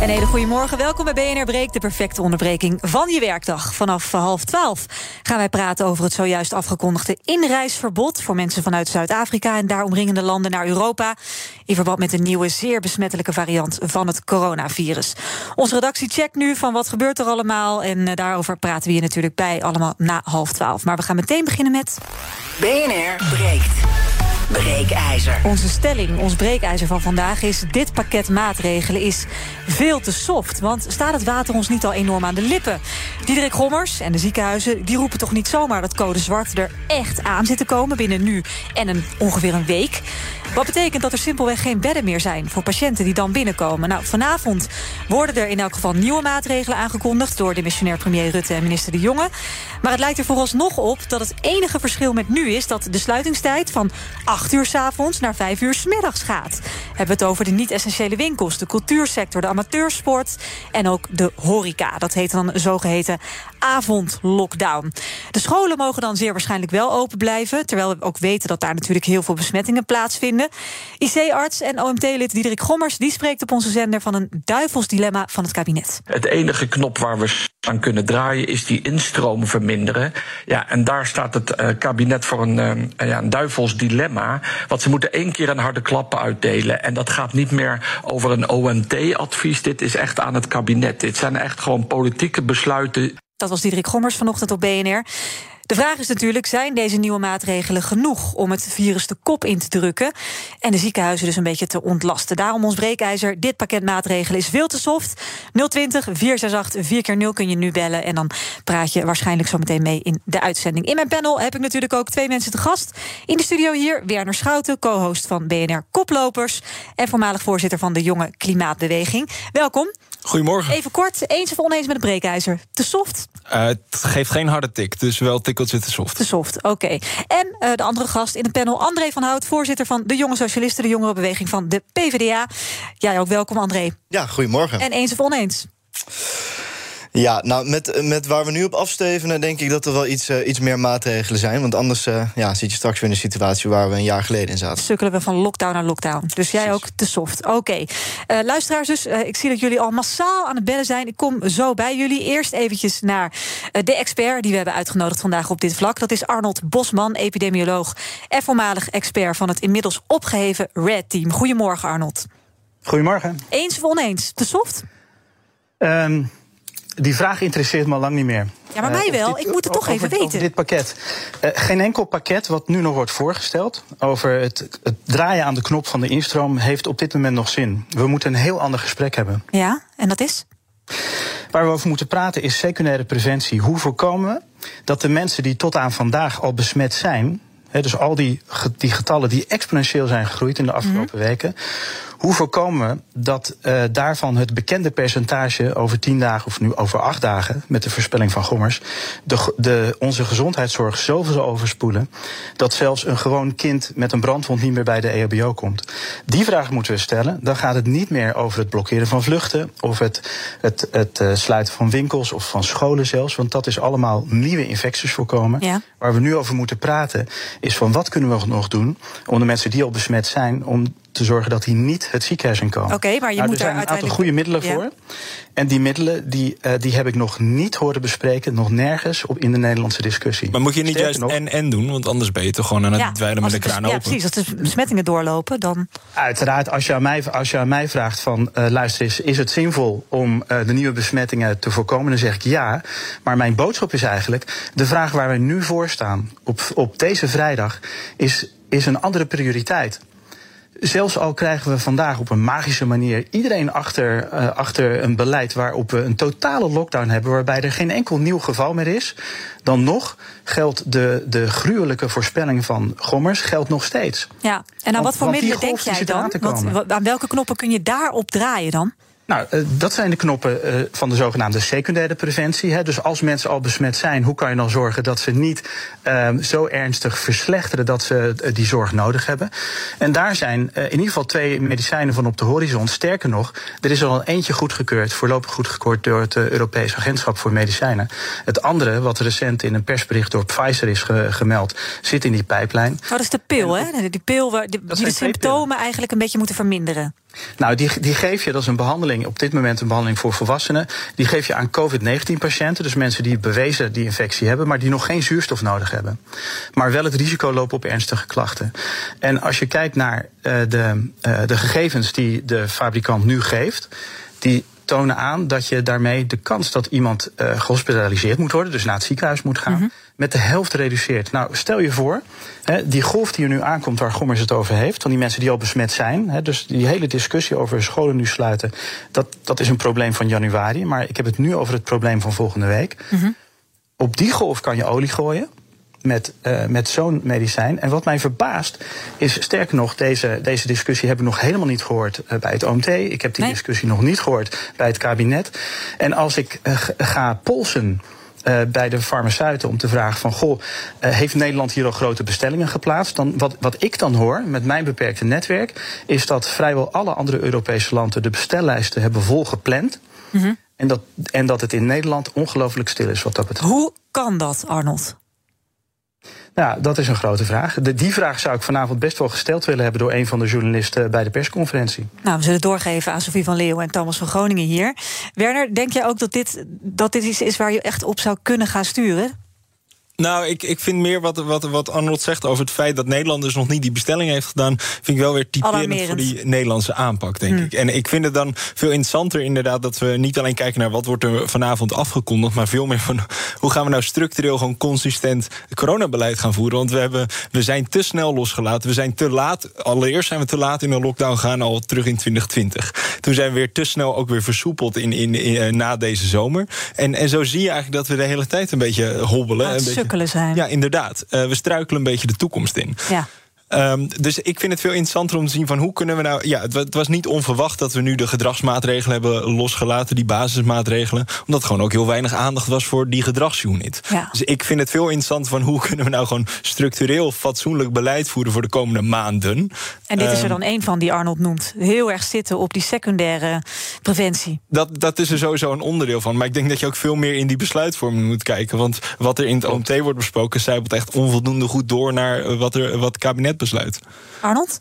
Een hele goede morgen. Welkom bij BNR Breek, de perfecte onderbreking van je werkdag. Vanaf half twaalf gaan wij praten over het zojuist afgekondigde inreisverbod voor mensen vanuit Zuid-Afrika en daar omringende landen naar Europa. In verband met de nieuwe, zeer besmettelijke variant van het coronavirus. Onze redactie checkt nu van wat gebeurt er allemaal. En eh, daarover praten we hier natuurlijk bij, allemaal na half twaalf. Maar we gaan meteen beginnen met. BNR breekt. Breekijzer. Onze stelling, ons breekijzer van vandaag is... dit pakket maatregelen is veel te soft. Want staat het water ons niet al enorm aan de lippen? Diederik Gommers en de ziekenhuizen die roepen toch niet zomaar... dat code zwart er echt aan zit te komen binnen nu en een, ongeveer een week. Wat betekent dat er simpelweg geen bedden meer zijn... voor patiënten die dan binnenkomen. Nou, vanavond worden er in elk geval nieuwe maatregelen aangekondigd... door de missionair premier Rutte en minister De Jonge. Maar het lijkt er vooralsnog op dat het enige verschil met nu is... dat de sluitingstijd van 8 uur s avonds naar 5 uur s middags gaat. Hebben we het over de niet-essentiële winkels, de cultuursector, de amateursport en ook de horeca. Dat heet dan zogeheten avondlockdown. De scholen mogen dan zeer waarschijnlijk wel open blijven, terwijl we ook weten dat daar natuurlijk heel veel besmettingen plaatsvinden. IC-arts en OMT-lid Diederik Gommers die spreekt op onze zender van een duivels dilemma van het kabinet. Het enige knop waar we aan kunnen draaien is die instroom verminderen. Ja, en daar staat het uh, kabinet voor een, uh, ja, een duivels dilemma. Want ze moeten één keer een harde klappen uitdelen. En dat gaat niet meer over een OMT-advies. Dit is echt aan het kabinet. Dit zijn echt gewoon politieke besluiten. Dat was Diederik Gommers vanochtend op BNR. De vraag is natuurlijk, zijn deze nieuwe maatregelen genoeg om het virus de kop in te drukken en de ziekenhuizen dus een beetje te ontlasten? Daarom ons breekijzer, dit pakket maatregelen is veel te soft. 020 468 4 keer 0 kun je nu bellen en dan praat je waarschijnlijk zo meteen mee in de uitzending. In mijn panel heb ik natuurlijk ook twee mensen te gast. In de studio hier Werner Schouten, co-host van BNR Koplopers en voormalig voorzitter van de Jonge Klimaatbeweging. Welkom. Goedemorgen. Even kort, eens of oneens met het breekijzer? Te soft? Uh, het geeft geen harde tik, dus wel tikkeltje te soft. Te soft, oké. Okay. En uh, de andere gast in het panel, André van Hout, voorzitter van de Jonge Socialisten, de jongerenbeweging van de PvdA. Jij ook welkom, André. Ja, goedemorgen. En eens of oneens? Ja, nou, met, met waar we nu op afstevenen, denk ik dat er wel iets, uh, iets meer maatregelen zijn. Want anders uh, ja, zit je straks weer in een situatie waar we een jaar geleden in zaten. Sukkelen we van lockdown naar lockdown. Dus jij ook te soft. Oké. Okay. Uh, luisteraars, dus ik zie dat jullie al massaal aan het bellen zijn. Ik kom zo bij jullie. Eerst eventjes naar de expert die we hebben uitgenodigd vandaag op dit vlak. Dat is Arnold Bosman, epidemioloog en voormalig expert van het inmiddels opgeheven Red Team. Goedemorgen, Arnold. Goedemorgen. Eens of oneens? Te soft? Um die vraag interesseert me al lang niet meer. Ja, maar mij wel. Dit, ik moet het toch over, even weten. Over dit pakket. Uh, geen enkel pakket wat nu nog wordt voorgesteld over het, het, draaien aan de knop van de instroom heeft op dit moment nog zin. We moeten een heel ander gesprek hebben. Ja, en dat is? Waar we over moeten praten is secundaire preventie. Hoe voorkomen we dat de mensen die tot aan vandaag al besmet zijn, He, dus al die, die getallen die exponentieel zijn gegroeid in de afgelopen mm. weken. Hoe voorkomen we dat uh, daarvan het bekende percentage over tien dagen of nu over acht dagen, met de voorspelling van Gommers, de, de, onze gezondheidszorg zoveel zal overspoelen dat zelfs een gewoon kind met een brandwond niet meer bij de EHBO komt? Die vraag moeten we stellen. Dan gaat het niet meer over het blokkeren van vluchten of het, het, het uh, sluiten van winkels of van scholen zelfs, want dat is allemaal nieuwe infecties voorkomen. Ja. Waar we nu over moeten praten is van wat kunnen we nog doen om de mensen die al besmet zijn, om te zorgen dat die niet het ziekenhuis in komen. Oké, okay, maar je nou, moet er zijn daar een aantal goede middelen ja. voor. En die middelen die, uh, die heb ik nog niet horen bespreken, nog nergens op in de Nederlandse discussie. Maar moet je niet Sterker juist nog, en-en doen? Want anders ben je toch gewoon aan het Ja, dweilen met de kraan open. Ja, precies. Als de besmettingen doorlopen, dan... Uiteraard, als je aan mij, als je aan mij vraagt van uh, luister eens, is het zinvol om uh, de nieuwe besmettingen te voorkomen? Dan zeg ik ja. Maar mijn boodschap is eigenlijk, de vraag waar wij nu voor staan op, op deze vrijdag is, is een andere prioriteit. Zelfs al krijgen we vandaag op een magische manier iedereen achter, uh, achter een beleid waarop we een totale lockdown hebben, waarbij er geen enkel nieuw geval meer is, dan nog geldt de, de gruwelijke voorspelling van Gommers geldt nog steeds. Ja, en aan Want- wat voor middelen denk jij dan? Want wa- aan welke knoppen kun je daarop draaien dan? Nou, uh, dat zijn de knoppen uh, van de zogenaamde secundaire preventie. Dus als mensen al besmet zijn, hoe kan je dan zorgen dat ze niet uh, zo ernstig verslechteren dat ze uh, die zorg nodig hebben? En daar zijn in ieder geval twee medicijnen van op de horizon. Sterker nog, er is al eentje goedgekeurd, voorlopig goedgekeurd door het Europees Agentschap voor Medicijnen. Het andere, wat recent in een persbericht door Pfizer is ge gemeld, zit in die pijplijn. Oh, dat is de pil, hè? Die pil waar die, die de symptomen eigenlijk een beetje moeten verminderen. Nou, die, die geef je, dat is een behandeling, op dit moment een behandeling voor volwassenen. Die geef je aan COVID-19-patiënten, dus mensen die bewezen die infectie hebben, maar die nog geen zuurstof nodig hebben. Maar wel het risico lopen op ernstige klachten. En als je kijkt naar uh, de, uh, de gegevens die de fabrikant nu geeft, die tonen aan dat je daarmee de kans dat iemand uh, gehospitaliseerd moet worden, dus naar het ziekenhuis moet gaan, -hmm. Met de helft reduceert. Nou, stel je voor, hè, die golf die er nu aankomt waar Gommers het over heeft, van die mensen die al besmet zijn, hè, dus die hele discussie over scholen nu sluiten, dat, dat is een probleem van januari, maar ik heb het nu over het probleem van volgende week. Mm -hmm. Op die golf kan je olie gooien met, uh, met zo'n medicijn. En wat mij verbaast is, sterker nog, deze, deze discussie heb ik nog helemaal niet gehoord uh, bij het OMT. Ik heb die nee. discussie nog niet gehoord bij het kabinet. En als ik uh, ga polsen. Uh, bij de farmaceuten om te vragen van... goh, uh, heeft Nederland hier al grote bestellingen geplaatst? Dan, wat, wat ik dan hoor met mijn beperkte netwerk... is dat vrijwel alle andere Europese landen de bestellijsten hebben volgepland. Mm -hmm. en, dat, en dat het in Nederland ongelooflijk stil is wat dat betreft. Hoe kan dat, Arnold? Ja, dat is een grote vraag. De, die vraag zou ik vanavond best wel gesteld willen hebben door een van de journalisten bij de persconferentie. Nou, we zullen doorgeven aan Sofie van Leeuwen en Thomas van Groningen hier. Werner, denk jij ook dat dit, dat dit iets is waar je echt op zou kunnen gaan sturen? Nou, ik, ik vind meer wat, wat, wat Arnold zegt over het feit dat Nederland dus nog niet die bestelling heeft gedaan, vind ik wel weer typerend voor die Nederlandse aanpak, denk hmm. ik. En ik vind het dan veel interessanter inderdaad dat we niet alleen kijken naar wat wordt er vanavond afgekondigd, maar veel meer van hoe gaan we nou structureel gewoon consistent coronabeleid gaan voeren. Want we, hebben, we zijn te snel losgelaten. We zijn te laat. Allereerst zijn we te laat in een lockdown gaan, al terug in 2020. Toen zijn we weer te snel ook weer versoepeld in, in, in, in na deze zomer. En, en zo zie je eigenlijk dat we de hele tijd een beetje hobbelen. Een beetje zijn. Ja, inderdaad. Uh, we struikelen een beetje de toekomst in. Ja. Um, dus ik vind het veel interessanter om te zien van hoe kunnen we nou. Ja, het, het, was niet onverwacht dat we nu de gedragsmaatregelen hebben losgelaten, die basismaatregelen. Omdat gewoon ook heel weinig aandacht was voor die gedragsunit. Ja. Dus ik vind het veel interessanter van hoe kunnen we nou gewoon structureel fatsoenlijk beleid voeren voor de komende maanden. En dit is er dan een van die Arnold noemt. Heel erg zitten op die secundaire preventie. Dat, dat is er sowieso een onderdeel van. Maar ik denk dat je ook veel meer in die besluitvorming moet kijken. Want wat er in het OMT wordt besproken, zijpelt echt onvoldoende goed door naar wat, er, wat het kabinet besluit. Arnold?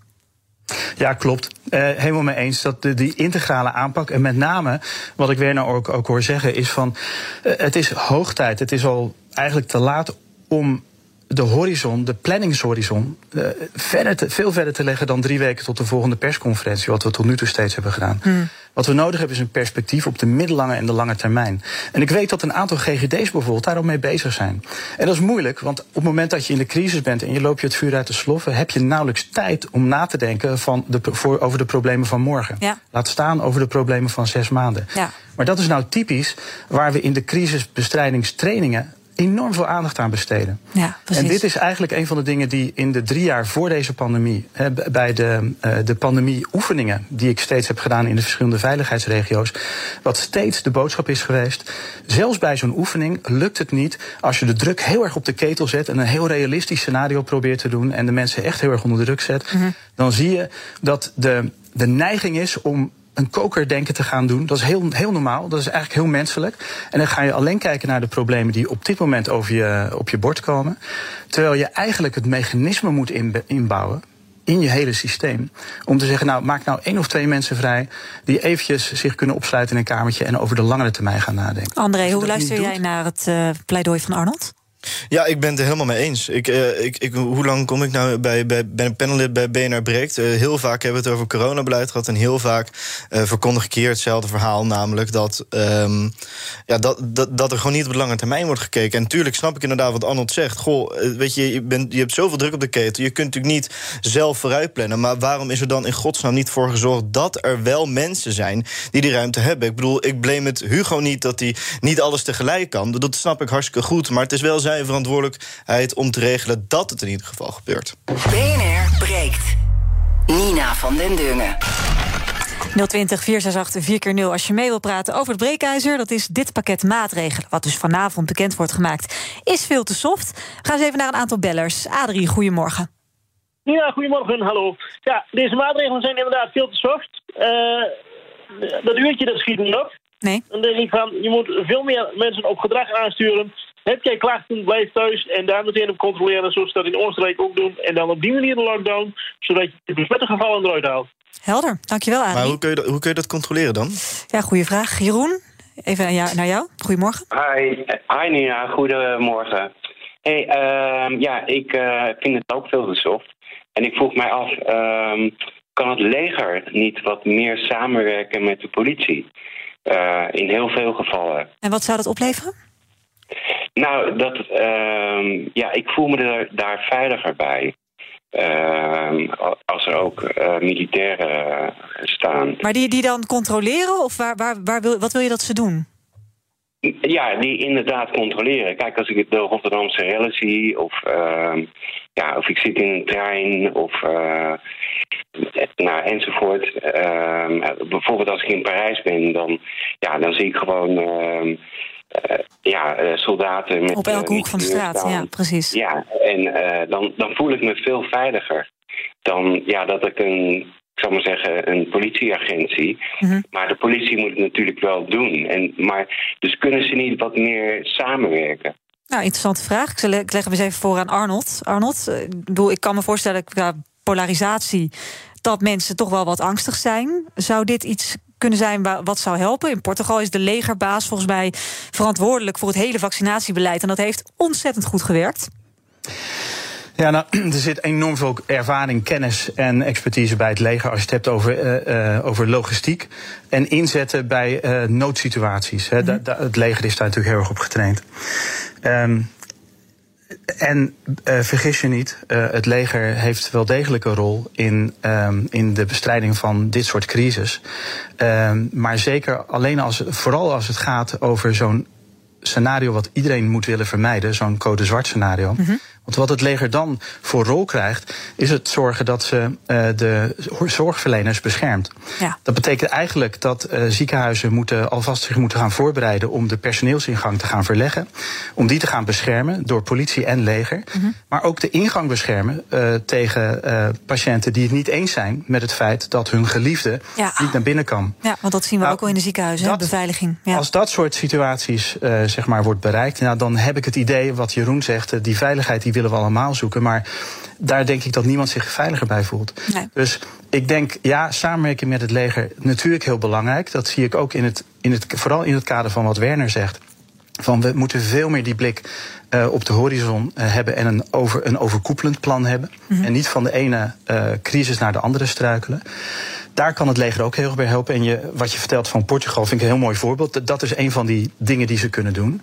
Ja, klopt. Uh, helemaal mee eens. Dat de, die integrale aanpak, en met name wat ik weer nou ook, ook hoor zeggen, is van uh, het is hoog tijd. Het is al eigenlijk te laat om de horizon, de planningshorizon, uh, verder te, veel verder te leggen dan drie weken tot de volgende persconferentie, wat we tot nu toe steeds hebben gedaan. Hmm. Wat we nodig hebben is een perspectief op de middellange en de lange termijn. En ik weet dat een aantal GGD's bijvoorbeeld daar al mee bezig zijn. En dat is moeilijk, want op het moment dat je in de crisis bent en je loopt je het vuur uit de sloffen, heb je nauwelijks tijd om na te denken van de, voor, over de problemen van morgen. Ja. Laat staan over de problemen van zes maanden. Ja. Maar dat is nou typisch waar we in de crisisbestrijdingstrainingen enorm veel aandacht aan besteden. Ja, en dit is eigenlijk een van de dingen die in de drie jaar voor deze pandemie, hè, bij de, uh, de pandemie-oefeningen die ik steeds heb gedaan in de verschillende veiligheidsregio's, wat steeds de boodschap is geweest. Zelfs bij zo'n oefening lukt het niet als je de druk heel erg op de ketel zet en een heel realistisch scenario probeert te doen en de mensen echt heel erg onder druk zet. Mm -hmm. Dan zie je dat de, de neiging is om een kokerdenken te gaan doen. Dat is heel, heel normaal, dat is eigenlijk heel menselijk. En dan ga je alleen kijken naar de problemen die op dit moment over je, op je bord komen. Terwijl je eigenlijk het mechanisme moet inbouwen in je hele systeem. Om te zeggen, nou, maak nou één of twee mensen vrij... die eventjes zich kunnen opsluiten in een kamertje... en over de langere termijn gaan nadenken. André, hoe luister jij doet, naar het uh, pleidooi van Arnold? Ja, ik ben het er helemaal mee eens. Ik, uh, ik, ik, hoe lang kom ik nou bij, bij, bij een panelid bij BNR Breekt? Uh, heel vaak hebben we het over coronabeleid gehad... en heel vaak uh, verkondig ik hier hetzelfde verhaal... namelijk dat, um, ja, dat, dat, dat er gewoon niet op de lange termijn wordt gekeken. En natuurlijk snap ik inderdaad wat Arnold zegt. Goh, weet je, je, bent, je hebt zoveel druk op de ketel... je kunt natuurlijk niet zelf vooruit plannen... maar waarom is er dan in godsnaam niet voor gezorgd... dat er wel mensen zijn die die ruimte hebben? Ik bedoel, ik blame het Hugo niet dat hij niet alles tegelijk kan. Dat snap ik hartstikke goed, maar het is wel zijn verantwoordelijkheid om te regelen dat het in ieder geval gebeurt. BNR breekt. Nina van den Dungen. 020 468 4 keer 0 als je mee wil praten over het breekijzer. Dat is dit pakket maatregelen, wat dus vanavond bekend wordt gemaakt, is veel te soft. We gaan eens even naar een aantal bellers. Adrie, goedemorgen. Ja, goedemorgen, hallo. Ja, deze maatregelen zijn inderdaad veel te soft. Uh, dat uurtje dat schiet niet op. Nee. Dan denk ik van, je moet veel meer mensen op gedrag aansturen. Heb jij klachten, blijf thuis en daar meteen op controleren... zoals ze dat in Oostenrijk ook doen. En dan op die manier de lockdown, zodat je de besmette gevallen eruit haalt. Helder, dankjewel Adrie. Maar hoe kun, je dat, hoe kun je dat controleren dan? Ja, goede vraag. Jeroen, even naar jou. Goedemorgen. Hi, hi Nina, goedemorgen. Hey, uh, ja, ik uh, vind het ook veel te soft. En ik vroeg mij af, uh, kan het leger niet wat meer samenwerken met de politie? Uh, in heel veel gevallen. En wat zou dat opleveren? Nou, dat, uh, ja, ik voel me er, daar veiliger bij. Uh, als er ook uh, militairen staan. Maar die, die dan controleren? Of waar, waar, waar wil, wat wil je dat ze doen? Ja, die inderdaad controleren. Kijk, als ik de Rotterdamse rellen zie, of, uh, ja, of ik zit in een trein, of uh, nou, enzovoort. Bijvoorbeeld als ik in Parijs ben, dan, ja, dan zie ik gewoon ja, soldaten. Met, Op elke hoek van de straat, staan. ja, precies. Ja, en dan, dan voel ik me veel veiliger dan ja, dat ik een ik zal maar zeggen, een politieagentie. Mm -hmm. Maar de politie moet het natuurlijk wel doen. En, maar, dus kunnen ze niet wat meer samenwerken? Nou, interessante vraag. Ik, zal, ik leg hem eens even voor aan Arnold. Arnold, ik, bedoel, ik kan me voorstellen qua polarisatie dat mensen toch wel wat angstig zijn. Zou dit iets kunnen zijn wat zou helpen? In Portugal is de legerbaas volgens mij verantwoordelijk voor het hele vaccinatiebeleid. En dat heeft ontzettend goed gewerkt. Ja, nou, er zit enorm veel ervaring, kennis en expertise bij het leger als je het hebt over, uh, uh, over logistiek en inzetten bij uh, noodsituaties. Mm -hmm. het leger is daar natuurlijk heel erg op getraind. Um, en vergis je niet, het leger heeft wel degelijk een rol in, um, in de bestrijding van dit soort crisis. Um, maar zeker alleen als, vooral als het gaat over zo'n scenario wat iedereen moet willen vermijden, zo'n code zwart scenario. -hmm. Want wat het leger dan voor rol krijgt, is het zorgen dat ze uh, de zorgverleners beschermt. Ja. Dat betekent eigenlijk dat uh, ziekenhuizen moeten alvast zich moeten gaan voorbereiden om de personeelsingang te gaan verleggen. Om die te gaan beschermen door politie en leger. Mm -hmm. Maar ook de ingang beschermen uh, tegen patiënten die het niet eens zijn met het feit dat hun geliefde ja. niet naar binnen kan. Ja, want dat zien we nou, ook al in de ziekenhuizen, dat, beveiliging. Ja. Als dat soort situaties zeg maar wordt bereikt, nou, dan heb ik het idee wat Jeroen zegt, die veiligheid die willen we allemaal zoeken. Maar daar denk ik dat niemand zich veiliger bij voelt. Nee. Dus ik denk, ja, samenwerking met het leger natuurlijk heel belangrijk. Dat zie ik ook in het, in het, vooral in het kader van wat Werner zegt. Van we moeten veel meer die blik uh, op de horizon uh, hebben en een, over, een overkoepelend plan hebben. Mm -hmm. En niet van de ene uh, crisis naar de andere struikelen. Daar kan het leger ook heel erg bij helpen. En je, wat je vertelt van Portugal vind ik een heel mooi voorbeeld. Dat is een van die dingen die ze kunnen doen.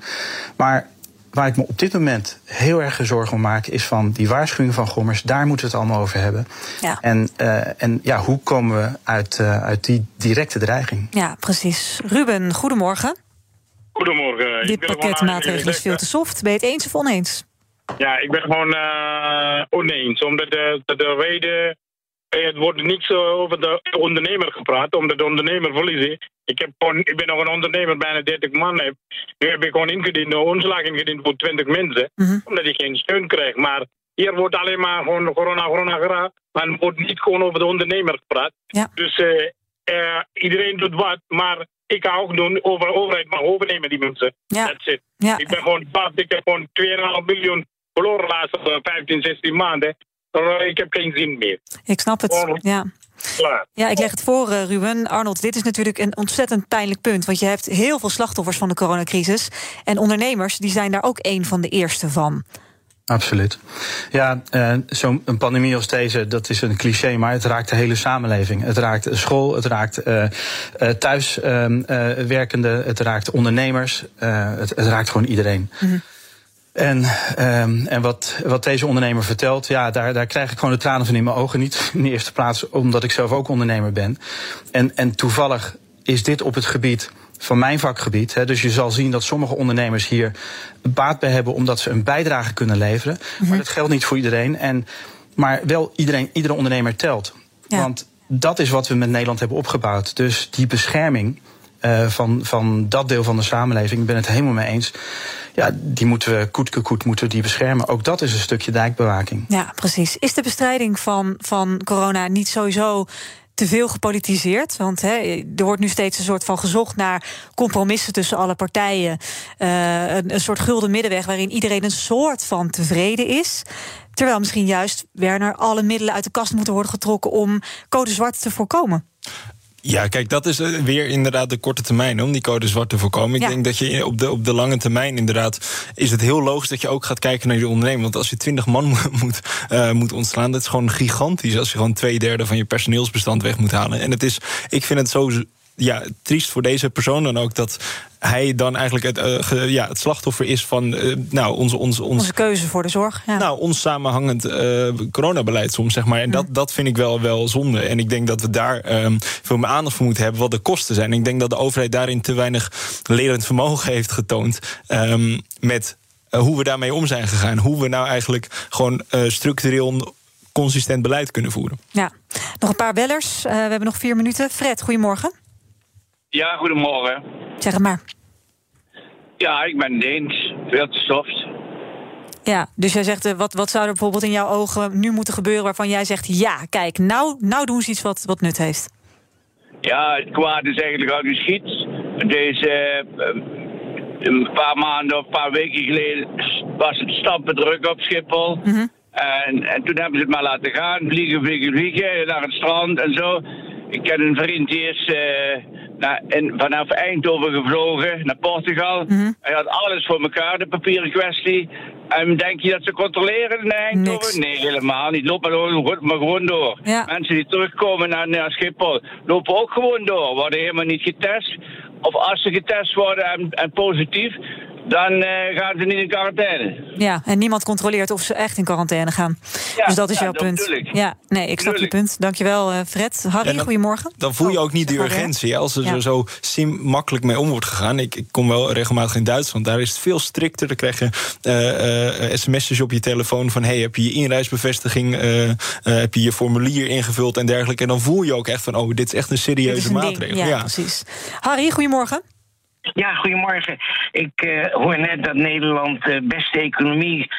Maar waar ik me op dit moment heel erg zorgen om maak, is van die waarschuwing van Gommers. Daar moeten we het allemaal over hebben. Ja. En, uh, en ja, hoe komen we uit, uh, uit die directe dreiging? Ja, precies. Ruben, goedemorgen. Goedemorgen. Dit pakket maatregelen is veel te soft. Ben je het eens of oneens? Ja, ik ben gewoon uh, oneens. Omdat de, de, de reden. Het wordt niet zo over de ondernemer gepraat, omdat de ondernemer verliezen. Ik, heb gewoon, ik ben nog een ondernemer, bijna 30 man heb. Nu heb ik gewoon ingediend, ontslag ingediend voor 20 mensen. Mhm. Mm -hmm. Omdat ik geen steun krijg. Maar hier wordt alleen maar gewoon corona, corona, corona. Maar er wordt niet gewoon over de ondernemer gepraat. Ja. Dus uh, uh, iedereen doet wat, maar ik ga ook doen, over de overheid mag overnemen die mensen. Ja. That's it. Ja. Ik ben gewoon bad, ik heb gewoon 2,5 miljoen verloren de laatste 15, 16 maanden. Ik heb geen zin meer. Ik snap het, ja. Klaar. Ja, ik leg het voor, uh, Ruben. Arnold, dit is natuurlijk een ontzettend pijnlijk punt. Want je hebt heel veel slachtoffers van de coronacrisis. En ondernemers die zijn daar ook een van de eerste van. Absoluut. Ja, uh, zo'n pandemie als deze, dat is een cliché, maar het raakt de hele samenleving. Het raakt school, het raakt uh, thuiswerkenden, het raakt ondernemers, het, het, raakt gewoon iedereen. Mm -hmm. En, um, en wat, wat deze ondernemer vertelt, ja, daar, daar krijg ik gewoon de tranen van in mijn ogen. Niet in de eerste plaats omdat ik zelf ook ondernemer ben. En, en toevallig is dit op het gebied van mijn vakgebied. Hè, dus je zal zien dat sommige ondernemers hier baat bij hebben omdat ze een bijdrage kunnen leveren. Mm -hmm. Maar dat geldt niet voor iedereen. En, maar wel iedereen, iedere ondernemer telt. Ja. Want dat is wat we met Nederland hebben opgebouwd. Dus die bescherming uh, van, van dat deel van de samenleving, ik ben het helemaal mee eens. Ja, die moeten we, koetkekoet, moeten die beschermen. Ook dat is een stukje dijkbewaking. Ja, precies. Is de bestrijding van, van corona niet sowieso te veel gepolitiseerd. Want er wordt nu steeds een soort van gezocht naar compromissen tussen alle partijen. Uh, een, een, soort gulden middenweg waarin iedereen een soort van tevreden is. Terwijl misschien juist, Werner, alle middelen uit de kast moeten worden getrokken om code zwart te voorkomen. Ja, kijk, dat is eh, weer inderdaad de korte termijn om die code zwart te voorkomen. Ik denk dat je op de, op de lange termijn inderdaad is het heel logisch dat je ook gaat kijken naar je onderneming. Want als je twintig man moet, uh, moet ontslaan, dat is gewoon gigantisch. Als je gewoon twee derde van je personeelsbestand weg moet halen. En het is, ik vind het zo ja, triest voor deze persoon dan ook dat hij dan eigenlijk het, uh, ja, het slachtoffer is van uh, nou, onze, onze, onze, onze keuze voor de zorg. Ja. Nou, ons samenhangend uh, coronabeleid soms, zeg maar. En dat, dat vind ik wel, wel zonde. En ik denk dat we daar um, veel meer aandacht voor moeten hebben, wat de kosten zijn. En ik denk dat de overheid daarin te weinig lerend vermogen heeft getoond um, met hoe we daarmee om zijn gegaan. Hoe we nou eigenlijk gewoon structureel consistent beleid kunnen voeren. Ja, nog een paar bellers. we hebben nog vier minuten. Fred, goedemorgen. Ja, goedemorgen. Zeg het maar. Ja, ik ben Deens. Veel te soft. Ja, dus jij zegt, wat, wat zou er bijvoorbeeld in jouw ogen nu moeten gebeuren... waarvan jij zegt, ja, kijk, nou, nou doen ze iets wat, wat nut heeft? Ja, het kwaad is eigenlijk al geschiet. Deze, uh, een paar maanden of een paar weken geleden was het stappen druk op Schiphol. Mm en, en toen hebben ze het maar laten gaan. Vliegen, vliegen, vliegen naar het strand en zo. Ik ken een vriend die is... Uh, naar, in, vanaf Eindhoven gevlogen naar Portugal. Mm Hij had alles voor elkaar, de papieren kwestie. En denk je dat ze controleren in Eindhoven? Nee, helemaal niet. Loop maar, maar gewoon door. Mensen die terugkomen naar, naar Schiphol lopen ook gewoon door. Worden helemaal niet getest. Of als ze getest worden en, en positief, dan uh, gaan ze niet in quarantaine. Ja, en niemand controleert of ze echt in quarantaine gaan. Ja, dus dat is jouw punt. Ja, nee, ik snap je punt. Dankjewel, uh, Fred. Harry, goedemorgem. Dan voel je ook niet oh, die urgentie als er zo sim makkelijk mee om wordt gegaan. Ik, ik, kom wel regelmatig in Duitsland. Daar is het veel strikter. Dan krijg je uh, sms'jes op je telefoon van... hey, heb je je inreisbevestiging, heb je je formulier ingevuld en dergelijke. En dan voel je ook echt van, oh, dit is echt een serieuze maatregel. Ja, ja, precies. Harry, goedemorgen. Ja, goedemorgen. Ik uh, hoor net dat Nederland de beste economie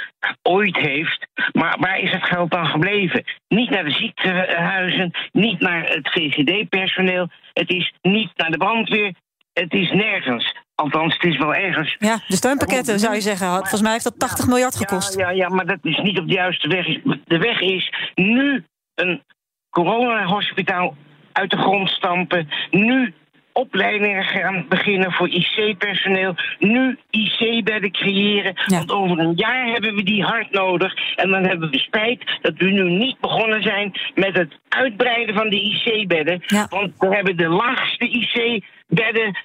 ooit heeft. Maar waar is het geld dan gebleven? Niet naar de ziekenhuizen, niet naar het GGD-personeel. Het is niet naar de brandweer. Het is nergens. Althans, het is wel ergens. Ja, de steunpakketten zou je zeggen. Volgens mij heeft dat 80 miljard gekost. Ja, ja, ja, maar dat is niet op de juiste weg. De weg is nu een coronahospitaal uit de grond stampen. Nu opleidingen gaan beginnen voor IC-personeel. Nu IC-bedden creëren. Want over een jaar hebben we die hard nodig. En dan hebben we spijt dat we nu niet begonnen zijn met het uitbreiden van de IC-bedden. Want we hebben de laagste IC-bedden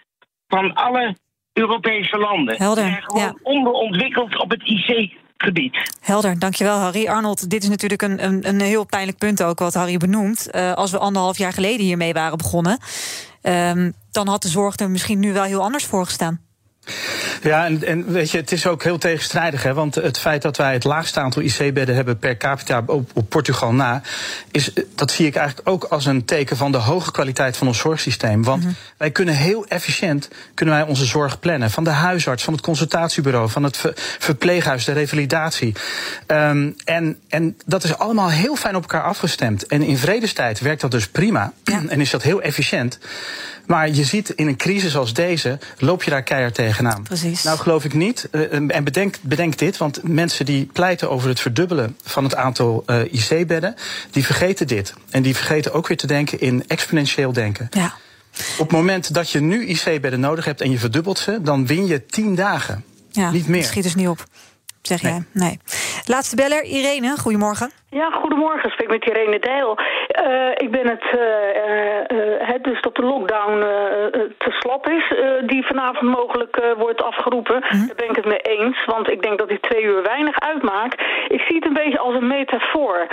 van alle Europese landen. Helder. We zijn gewoon onderontwikkeld op het IC gebied. Helder, dankjewel Harry. Arnold, dit is natuurlijk een, een, een heel pijnlijk punt ook wat Harry benoemt. Uh, als we anderhalf jaar geleden hiermee waren begonnen... Um, dan had de zorg er misschien nu wel heel anders voor gestaan. Ja, en, en, weet je, het is ook heel tegenstrijdig. Hè? Want het feit dat wij het laagste aantal IC-bedden hebben per capita op, op, Portugal na, is, dat zie ik eigenlijk ook als een teken van de hoge kwaliteit van ons zorgsysteem. Want mhm. wij kunnen heel efficiënt kunnen wij onze zorg plannen. Van de huisarts, van het consultatiebureau, van het verpleeghuis, de revalidatie. Um, en, en dat is allemaal heel fijn op elkaar afgestemd. En in vredestijd werkt dat dus prima. En is dat heel efficiënt. Maar je ziet in een crisis als deze, loop je daar keihard tegenaan. Precies. Nou geloof ik niet, uh, en bedenk, bedenk dit, want mensen die pleiten over het verdubbelen van het aantal uh, IC-bedden, die vergeten dit. En die vergeten ook weer te denken in exponentieel denken. Ja. Op het moment dat je nu IC-bedden nodig hebt en je verdubbelt ze, dan win je tien dagen. Ja, niet meer. schiet dus niet op zeg jij. Nee. Laatste beller, Irene, goedemorgen. Ja, goedemorgen. Ik spreek met Irene Deil. Uh, ik ben het, uh, uh, het dus dat de lockdown te slap is, die vanavond mogelijk wordt afgeroepen. Mhm. Daar ben ik het mee eens, want ik denk dat die twee uur weinig uitmaakt. Ik zie het een beetje als een metafoor.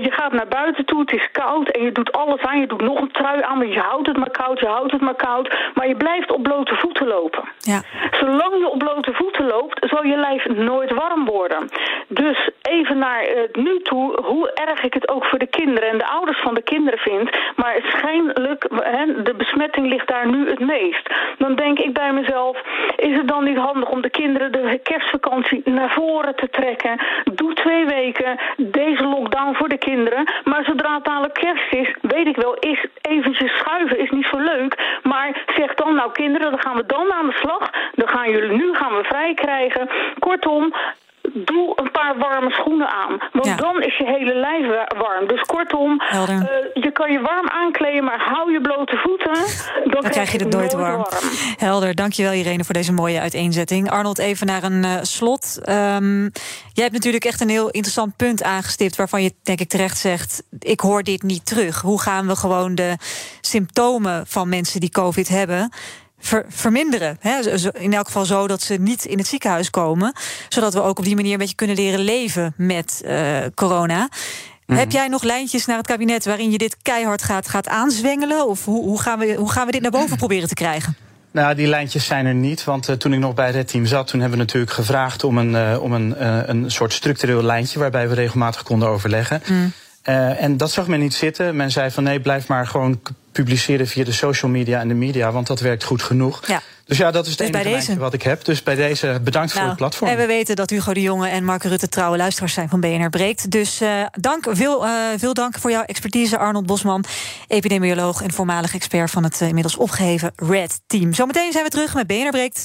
je gaat naar buiten toe, het is koud en je doet alles aan. Je doet nog een trui aan, maar je houdt het maar koud, je houdt het maar koud. Maar je blijft op blote voeten lopen. Ja. Zolang je op blote voeten loopt, zal je lijf nooit warm worden. Dus even naar het nu toe, hoe erg ik het ook voor de kinderen en de ouders van de kinderen vind. Maar schijnlijk, hè, de besmetting ligt daar nu het meest. Dan denk ik bij mezelf, is het dan niet handig om de kinderen de kerstvakantie naar voren te trekken? Doe twee weken deze lockdown voor de kinderen. Maar zodra het dadelijk kerst is, weet ik wel, is eventjes schuiven is niet zo leuk. Maar zeg dan, nou kinderen, dan gaan we dan aan de slag. Dan gaan jullie, nu gaan we vrij krijgen. Kortom, doe een paar warme schoenen aan. Want dan is je hele lijf warm. Dus kortom, uh, je kan je warm aankleden, maar hou je blote voeten. Dan, dan krijg je het nooit warm. warm. Helder, dankjewel Irene voor deze mooie uiteenzetting. Arnold, even naar een uh, slot. Um, jij hebt natuurlijk echt een heel interessant punt aangestipt... waarvan je denk ik terecht zegt, ik hoor dit niet terug. Hoe gaan we gewoon de symptomen van mensen die COVID hebben verminderen. In elk geval zo dat ze niet in het ziekenhuis komen. Zodat we ook op die manier een beetje kunnen leren leven met uh, corona. Mhm. Heb jij nog lijntjes naar het kabinet waarin je dit keihard gaat, gaat aanzwengelen? Of hoe, hoe, gaan we, hoe gaan we dit naar boven proberen te krijgen? Nou, die lijntjes zijn er niet. Want uh, toen ik nog bij het team zat, toen hebben we natuurlijk gevraagd om een, uh, om een, uh, een soort structureel lijntje waarbij we regelmatig konden overleggen. Mm. en dat zag men niet zitten. Men zei van nee, blijf maar gewoon publiceren via de social media en de media, want dat werkt goed genoeg. Ja. Dus ja, dat is het dus enige wat ik heb. Dus bij deze bedankt voor nou, het platform. En we weten dat Hugo de Jonge en Mark Rutte trouwe luisteraars zijn van BNR Breekt. Dus uh, dank, veel, uh, veel dank voor jouw expertise, Arnold Bosman, epidemioloog en voormalig expert van het uh, inmiddels opgeheven Red Team. Zometeen zijn we terug met BNR Breekt.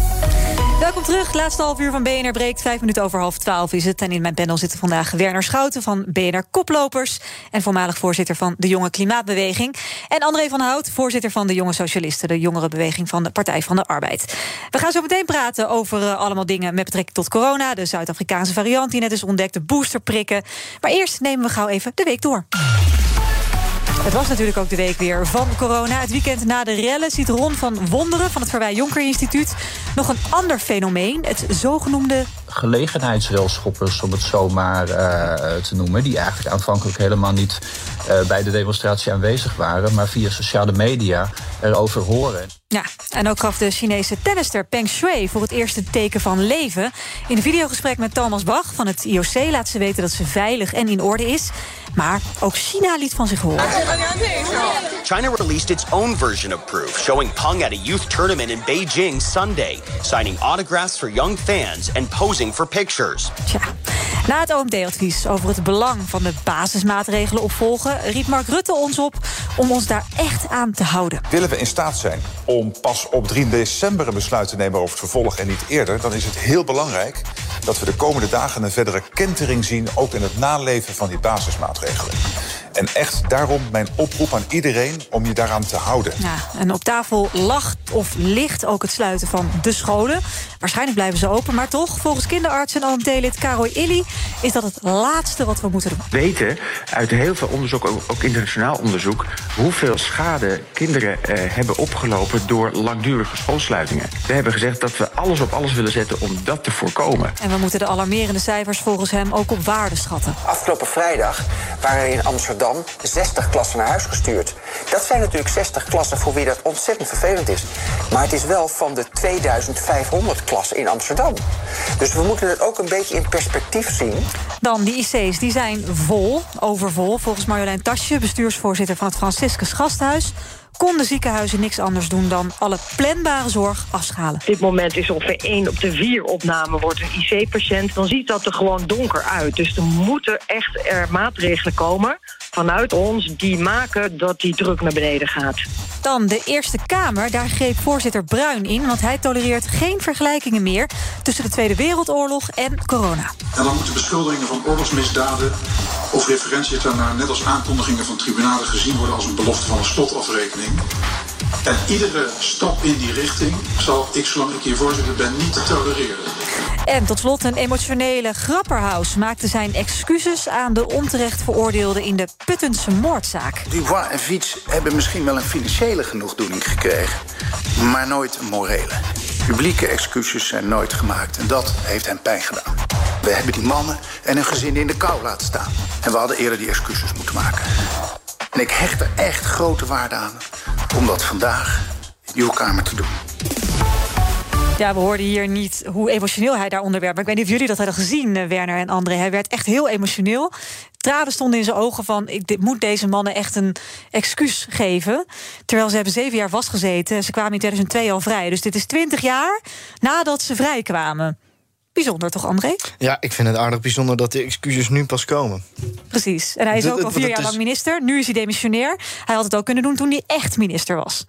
Welkom terug. Laatste half uur van BNR breekt. Vijf minuten over half twaalf is het. En in mijn panel zitten vandaag Werner Schouten van BNR Koplopers. En voormalig voorzitter van de Jonge Klimaatbeweging. En André van Hout, voorzitter van de Jonge Socialisten. De jongerenbeweging van de Partij van de Arbeid. We gaan zo meteen praten over uh, allemaal dingen met betrekking tot corona. De Zuid-Afrikaanse variant die net is ontdekt. De boosterprikken. Maar eerst nemen we gauw even de week door. Het was natuurlijk ook de week weer van corona. Het weekend na de rellen ziet Ron van Wonderen van het Verwij Jonker Instituut nog een ander fenomeen, het zogenoemde gelegenheidsrelschoppers, om het zo maar uh, te noemen, die eigenlijk aanvankelijk helemaal niet uh, bij de demonstratie aanwezig waren, maar via sociale media erover horen. Ja, en ook gaf de Chinese tennister Peng Shui voor het eerst een teken van leven. In een videogesprek met Thomas Bach van het IOC laat ze weten dat ze veilig en in orde is. Maar ook China liet van zich horen. China released its own version of proof, showing Peng at a youth tournament in Beijing Sunday, signing autographs for young fans and posing for pictures. Tja. Na het OMT-advies over het belang van de basismaatregelen opvolgen, riep Mark Rutte ons op om ons daar echt aan te houden. Willen we in staat zijn om pas op 3 december een besluit te nemen over het vervolg en niet eerder, dan is het heel belangrijk dat we de komende dagen een verdere kentering zien, ook in het naleven van die basismaatregelen. En echt daarom mijn oproep aan iedereen om je daaraan te houden. Ja, en op tafel lag of ligt ook het sluiten van de scholen. Waarschijnlijk blijven ze open, maar toch, volgens kinderarts en OMT-lid Karoy Illy... is dat het laatste wat we moeten doen. weten uit heel veel onderzoek, ook internationaal onderzoek... hoeveel schade kinderen eh, hebben opgelopen door langdurige schoolsluitingen. We hebben gezegd dat we alles op alles willen zetten om dat te voorkomen. En we moeten de alarmerende cijfers volgens hem ook op waarde schatten. Afgelopen vrijdag waren er in Amsterdam 60 klassen naar huis gestuurd. Dat zijn natuurlijk 60 klassen voor wie dat ontzettend vervelend is. Maar het is wel van de 2500 klassen in Amsterdam. Dus we moeten het ook een beetje in perspectief zien. Dan, die IC's die zijn vol, overvol. Volgens Marjolein Tasje, bestuursvoorzitter van het Franciscus Gasthuis konden ziekenhuizen niks anders doen dan alle planbare zorg afschalen. Op dit moment is ongeveer 1 op de 4 opnamen wordt een IC-patiënt. Dan ziet dat er gewoon donker uit. Dus er moeten echt er maatregelen komen vanuit ons die maken dat die druk naar beneden gaat. Dan de Eerste Kamer. Daar greep voorzitter Bruin in, want hij tolereert geen vergelijkingen meer tussen de Tweede Wereldoorlog en corona. En dan moeten beschuldigingen van oorlogsmisdaden of referenties daarnaar, net als aankondigingen van tribunalen, gezien worden als een belofte van een slotafrekening. En iedere stap in die richting zal ik, zolang ik hier voorzitter ben, niet tolereren. En tot slot een emotionele Grapperhaus maakte zijn excuses aan de onterecht veroordeelde in de Puttense moordzaak. Dubois en Fiets hebben misschien wel een financiële genoegdoening gekregen, maar nooit een morele. Publieke excuses zijn nooit gemaakt en dat heeft hen pijn gedaan. We hebben die mannen en hun gezin in de kou laten staan. En we hadden eerder die excuses moeten maken. En ik hecht er echt grote waarde aan om dat vandaag in uw kamer te doen. Ja, we hoorden hier niet hoe emotioneel hij daaronder werd. Maar ik weet niet of jullie dat hadden gezien, eh, Werner en André. Hij werd echt heel emotioneel. Traden stonden in zijn ogen van... ik dit, moet deze mannen echt een excuus geven. Terwijl ze hebben zeven jaar vastgezeten. Ze kwamen in 2002 al vrij. Dus dit is twintig jaar nadat ze vrij kwamen. Bijzonder toch, André? Ja, ik vind het aardig bijzonder dat de excuses nu pas komen. Precies. En hij is ook al vier jaar lang minister. Nu is hij demissionair. Hij had het ook kunnen doen toen hij echt minister was.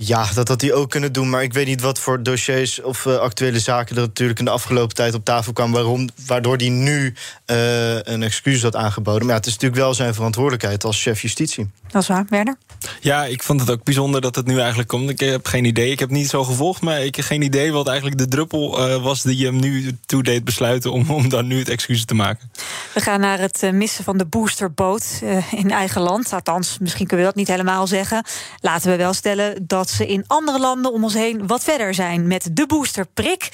Ja, dat had hij ook kunnen doen. Maar ik weet niet wat voor dossiers of uh, actuele zaken er natuurlijk in de afgelopen tijd op tafel kwamen. Waarom, waardoor hij nu uh, een excuus had aangeboden. Maar ja, het is natuurlijk wel zijn verantwoordelijkheid als chef justitie. Dat is waar, Werner. Ja, ik vond het ook bijzonder dat het nu eigenlijk komt. Ik heb geen idee. Ik heb niet zo gevolgd, maar ik heb geen idee wat eigenlijk de druppel uh, was die hem nu toe deed besluiten om, om dan nu het excuus te maken. We gaan naar het missen van de boosterboot in eigen land. Althans, misschien kunnen we dat niet helemaal zeggen. Laten we wel stellen dat ze in andere landen om ons heen wat verder zijn met de boosterprik.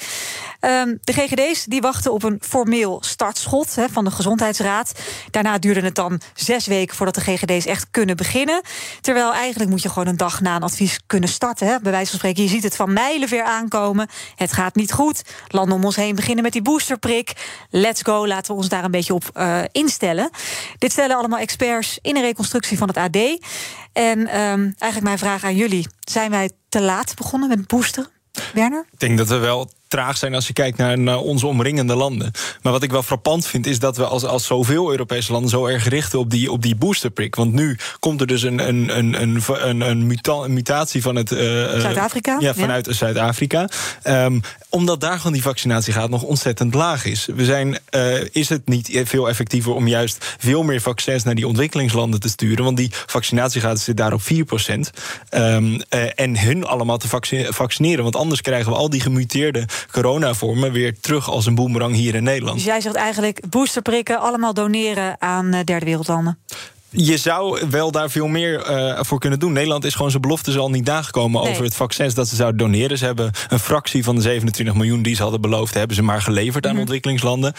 Um, de GGD's die wachten op een formeel startschot van de Gezondheidsraad. Daarna duurde het dan zes weken voordat de GGD's echt kunnen beginnen. Terwijl eigenlijk moet je gewoon een dag na een advies kunnen starten. He. Bij wijze van spreken, je ziet het van mijlenver aankomen. Het gaat niet goed. Landen om ons heen beginnen met die boosterprik. Let's go, laten we ons daar een beetje op uh, instellen. Dit stellen allemaal experts in een reconstructie van het AD. En um, eigenlijk mijn vraag aan jullie. Zijn wij te laat begonnen met boosteren? Werner? Ik denk dat we wel traag zijn als je kijkt naar, naar, onze omringende landen. Maar wat ik wel frappant vind, is dat we als, als zoveel Europese landen zo erg richten op die, op die boosterprik. Want nu komt er dus een, een, een, een, een, een, muta, een mutatie van het. Uh, Zuid-Afrika? Ja, vanuit ja. Zuid-Afrika. Um, omdat daar gewoon die vaccinatiegraad nog ontzettend laag is. We zijn, uh, is het niet veel effectiever om juist veel meer vaccins naar die ontwikkelingslanden te sturen? Want die vaccinatiegraad zit daar op 4 procent. Um, uh, en hun allemaal te vaccineren. Want anders krijgen we al die gemuteerde coronavormen weer terug als een boemerang hier in Nederland. Dus jij zegt eigenlijk boosterprikken allemaal doneren aan derde wereldlanden? Je zou wel daar veel meer uh, voor kunnen doen. Nederland is gewoon zijn belofte al niet nagekomen nee. over het vaccins dat ze zouden doneren. Ze hebben een fractie van de 27 miljoen die ze hadden beloofd, hebben ze maar geleverd aan mm. ontwikkelingslanden.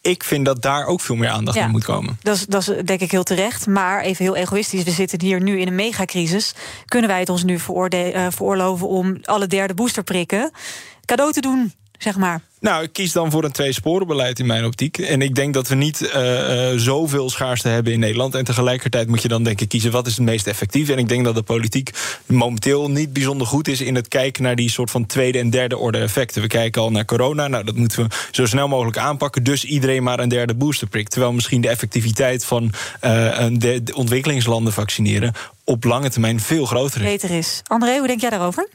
Ik vind dat daar ook veel meer aandacht ja, aan moet komen. Dat is, dat is denk ik heel terecht. Maar even heel egoïstisch, we zitten hier nu in een megacrisis. Kunnen wij het ons nu uh, veroorloven om alle derde boosterprikken cadeau te doen, zeg maar? Nou, ik kies dan voor een twee-sporenbeleid in mijn optiek. En ik denk dat we niet uh, uh, zoveel schaarste hebben in Nederland. En tegelijkertijd moet je dan denk ik kiezen wat is het meest effectief. En ik denk dat de politiek momenteel niet bijzonder goed is in het kijken naar die soort van tweede en derde orde effecten. We kijken al naar corona. Nou, dat moeten we zo snel mogelijk aanpakken. Dus iedereen maar een derde boosterprik. Terwijl misschien de effectiviteit van uh, de, de ontwikkelingslanden vaccineren op lange termijn veel groter is. Beter is. André, hoe denk jij daarover?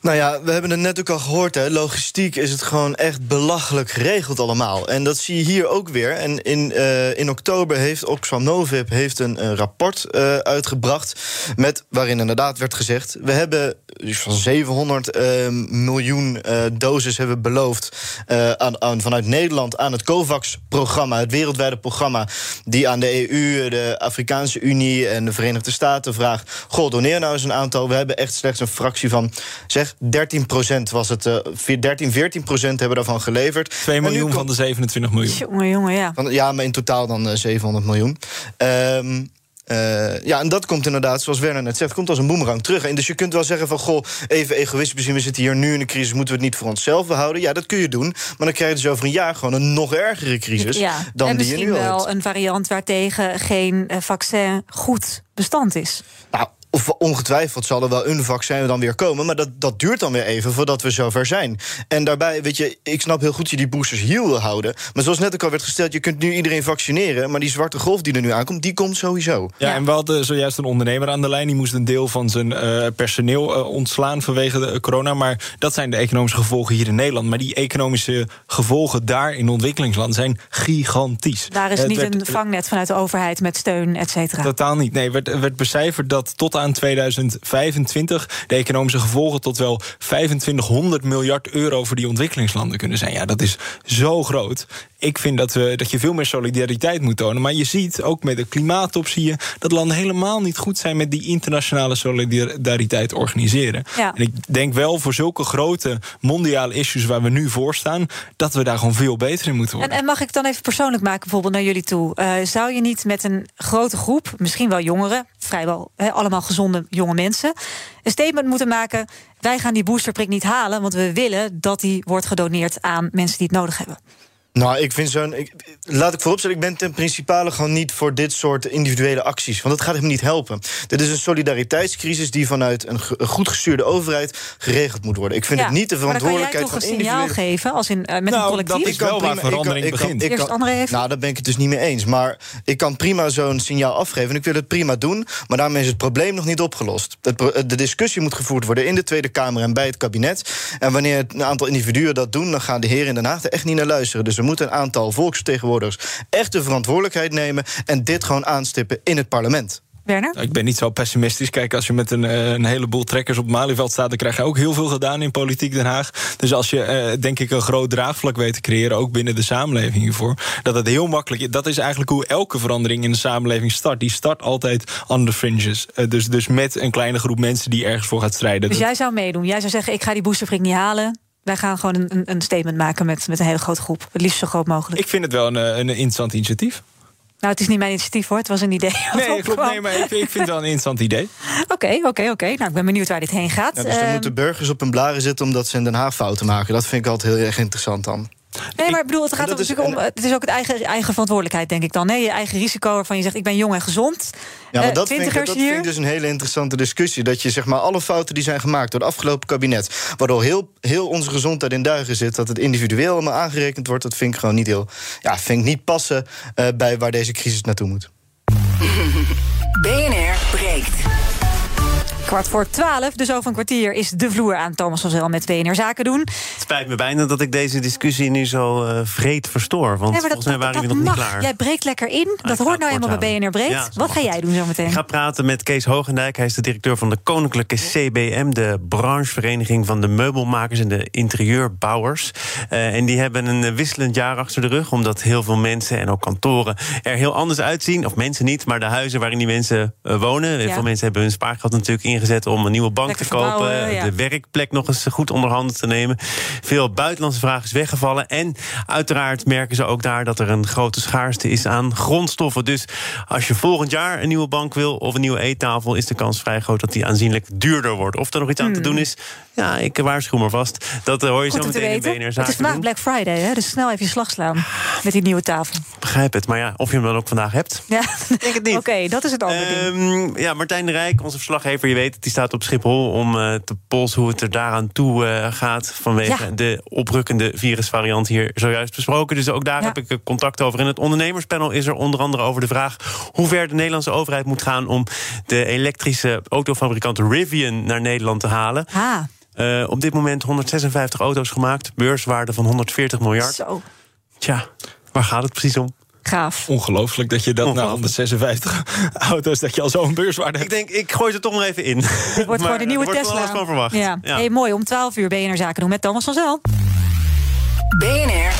Nou ja, we hebben het net ook al gehoord. Hè. Logistiek is het gewoon echt belachelijk geregeld allemaal. En dat zie je hier ook weer. En in, uh, in oktober heeft Oxfam Novib heeft een rapport uh, uitgebracht... Met, waarin inderdaad werd gezegd... we hebben van 700 miljoen doses hebben beloofd... Aan, aan, vanuit Nederland aan het COVAX-programma... het wereldwijde programma die aan de EU, de Afrikaanse Unie... en de Verenigde Staten vraagt... goh, doneer nou eens een aantal. We hebben echt slechts een fractie van... zeg 13% was het. Uh, 13, 14% hebben daarvan geleverd. 2 miljoen van de 27 miljoen. Jongen, jongen, ja. Ja, maar in totaal dan uh, 700 miljoen. Um, uh, ja, en dat komt inderdaad, zoals Werner net zegt, komt als een boemerang terug. En dus je kunt wel zeggen van, goh, even egoïstisch misschien... we zitten hier nu in een crisis, moeten we het niet voor onszelf behouden? Ja, dat kun je doen, maar dan krijg je dus over een jaar... gewoon een nog ergere crisis ja, dan en die je nu wel hebt. een variant waartegen geen vaccin goed bestand is. Nou, of ongetwijfeld zal er wel een vaccin dan weer komen. Maar dat, dat duurt dan weer even voordat we zover zijn. En daarbij, weet je, ik snap heel goed dat je die boosters heel wil houden. Maar zoals net ook al werd gesteld, je kunt nu iedereen vaccineren. Maar die zwarte golf die er nu aankomt, die komt sowieso. Ja, en we hadden zojuist een ondernemer aan de lijn. Die moest een deel van zijn uh, personeel uh, ontslaan vanwege de corona. Maar dat zijn de economische gevolgen hier in Nederland. Maar die economische gevolgen daar in ontwikkelingslanden zijn gigantisch. Daar is niet een vangnet vanuit de overheid met steun, et cetera. Totaal niet. Nee, werd, werd becijferd dat tot aan 2025 de economische gevolgen tot wel 2500 miljard euro voor die ontwikkelingslanden kunnen zijn. Ja, dat is zo groot. Ik vind dat, we, dat je veel meer solidariteit moet tonen. Maar je ziet, ook met de klimaattop zie je... dat landen helemaal niet goed zijn met die internationale solidariteit organiseren. Ja. En ik denk wel voor zulke grote mondiale issues waar we nu voor staan... dat we daar gewoon veel beter in moeten worden. En, en mag ik dan even persoonlijk maken, bijvoorbeeld naar jullie toe? Uh, zou je niet met een grote groep, misschien wel jongeren... vrijwel he, allemaal gezonde jonge mensen... een statement moeten maken... wij gaan die boosterprik niet halen... want we willen dat die wordt gedoneerd aan mensen die het nodig hebben. Nou, ik vind zo'n. Laat ik vooropstellen, ik ben ten principale gewoon niet voor dit soort individuele acties. Want dat gaat hem niet helpen. Dit is een solidariteitscrisis die vanuit een, goed gestuurde overheid geregeld moet worden. Ik vind ja, het niet de verantwoordelijkheid maar dan van individuele. een signaal geven als in, uh, met nou, een collectief? Dat is wel waar verandering ik kan, ik begint. Eerst André even. Nou, daar ben ik het dus niet mee eens. Maar ik kan prima zo'n signaal afgeven. En ik wil het prima doen. Maar daarmee is het probleem nog niet opgelost. Het, de discussie moet gevoerd worden in de Tweede Kamer en bij het kabinet. En wanneer een aantal individuen dat doen, dan gaan de heren in Den Haag er echt niet naar luisteren. Dus er moeten een aantal volks volksvertegenwoordigers echt de verantwoordelijkheid nemen en dit gewoon aanstippen in het parlement. Werner? Ik ben niet zo pessimistisch. Kijk, als je met een, eh, een heleboel trekkers op Malieveld staat... dan krijg je ook heel veel gedaan in politiek Den Haag. Dus als je, uh, denk ik, een groot draagvlak weet te creëren... ook binnen de samenleving hiervoor, dat het heel makkelijk is. Dat is eigenlijk hoe elke verandering in de samenleving start. Die start altijd on the fringes. Uh, dus, dus met een kleine groep mensen die ergens voor gaat strijden. Dus jij zou meedoen? Jij zou zeggen, ik ga die boosterprik niet halen... Wij gaan gewoon een, een statement maken met, met een hele grote groep. Het liefst zo groot mogelijk. Ik vind het wel een, een interessant initiatief. Nou, het is niet mijn initiatief hoor, het was een idee. Nee, klopt, nee maar ik, ik vind het wel een interessant idee. Oké, oké, oké. Nou, ik ben benieuwd waar dit heen gaat. Ja, dus dan uh, moeten burgers op hun blaren zitten omdat ze in Den Haag fouten maken. Dat vind ik altijd heel erg interessant dan. Nee, maar ik bedoel, het gaat natuurlijk om. Het is ook het eigen, eigen verantwoordelijkheid, denk ik dan. Nee, je eigen risico waarvan je zegt: ik ben jong en gezond. Ja, maar dat, vind ik, dat vind ik dus een hele interessante discussie. Dat je zeg maar alle fouten die zijn gemaakt door het afgelopen kabinet. waardoor heel, heel onze gezondheid in duigen zit. dat het individueel allemaal aangerekend wordt. dat vind ik gewoon niet heel. Ja, vind ik niet passen uh, bij waar deze crisis naartoe moet. BNR. Kwart voor twaalf, dus over een kwartier, is de vloer aan Thomas van Zel met BNR Zaken doen. Het spijt me bijna dat ik deze discussie nu zo uh, vreed verstoor. Want nee, volgens mij waren jullie nog mag. niet klaar. Jij breekt lekker in. Dat hoort nou eenmaal bij BNR Breekt. Ja, Wat ga jij doen zometeen? Ik ga praten met Kees Hogendijk. Hij is de directeur van de Koninklijke CBM... de branchevereniging van de meubelmakers en de interieurbouwers. Uh, en die hebben een wisselend jaar achter de rug... omdat heel veel mensen en ook kantoren er heel anders uitzien. Of mensen niet, maar de huizen waarin die mensen uh, wonen. Ja. Veel mensen hebben hun spaargeld natuurlijk ingezet... om een nieuwe bank Lekker te kopen. ja. De werkplek nog eens goed onder handen te nemen. Veel buitenlandse vraag is weggevallen. En uiteraard merken ze ook daar dat er een grote schaarste is aan grondstoffen. Dus als je volgend jaar een nieuwe bank wil of een nieuwe eettafel, is de kans vrij groot dat die aanzienlijk duurder wordt. Of er nog iets aan te Hmm. doen is, ja, ik waarschuw maar vast. Dat eh, hoor je Goed zo meteen in. BNR Het is vandaag. Black Friday, hè? dus snel even je slag slaan met die nieuwe tafel. Begrijp het, maar ja, of je hem dan ook vandaag hebt. Ja, denk het niet. Oké, dat is het andere. Ehm, ja, Martijn de Rijk, onze verslaggever, je weet die staat op Schiphol om eh, te polsen hoe het er daaraan toe eh, gaat. Vanwege Ja. de oprukkende virusvariant hier zojuist besproken. Dus ook daar Ja. heb ik eh, contact over. In het ondernemerspanel is er onder andere over de vraag hoe ver de Nederlandse overheid moet gaan om de elektrische autofabrikant Rivian naar Nederland te halen. Ah, op dit moment 156 auto's gemaakt, beurswaarde van 140 miljard. zo. Tja, waar gaat het precies om? Gaaf. Ongelooflijk dat je dat na 156 auto's... dat je al zo'n beurswaarde Ik denk, ik gooi ze toch nog even in. Het wordt gewoon de nieuwe wordt Tesla. van alles van verwacht. Ja. Hey, mooi, om 12 uur BNR Zaken doen met Thomas van Zel. BNR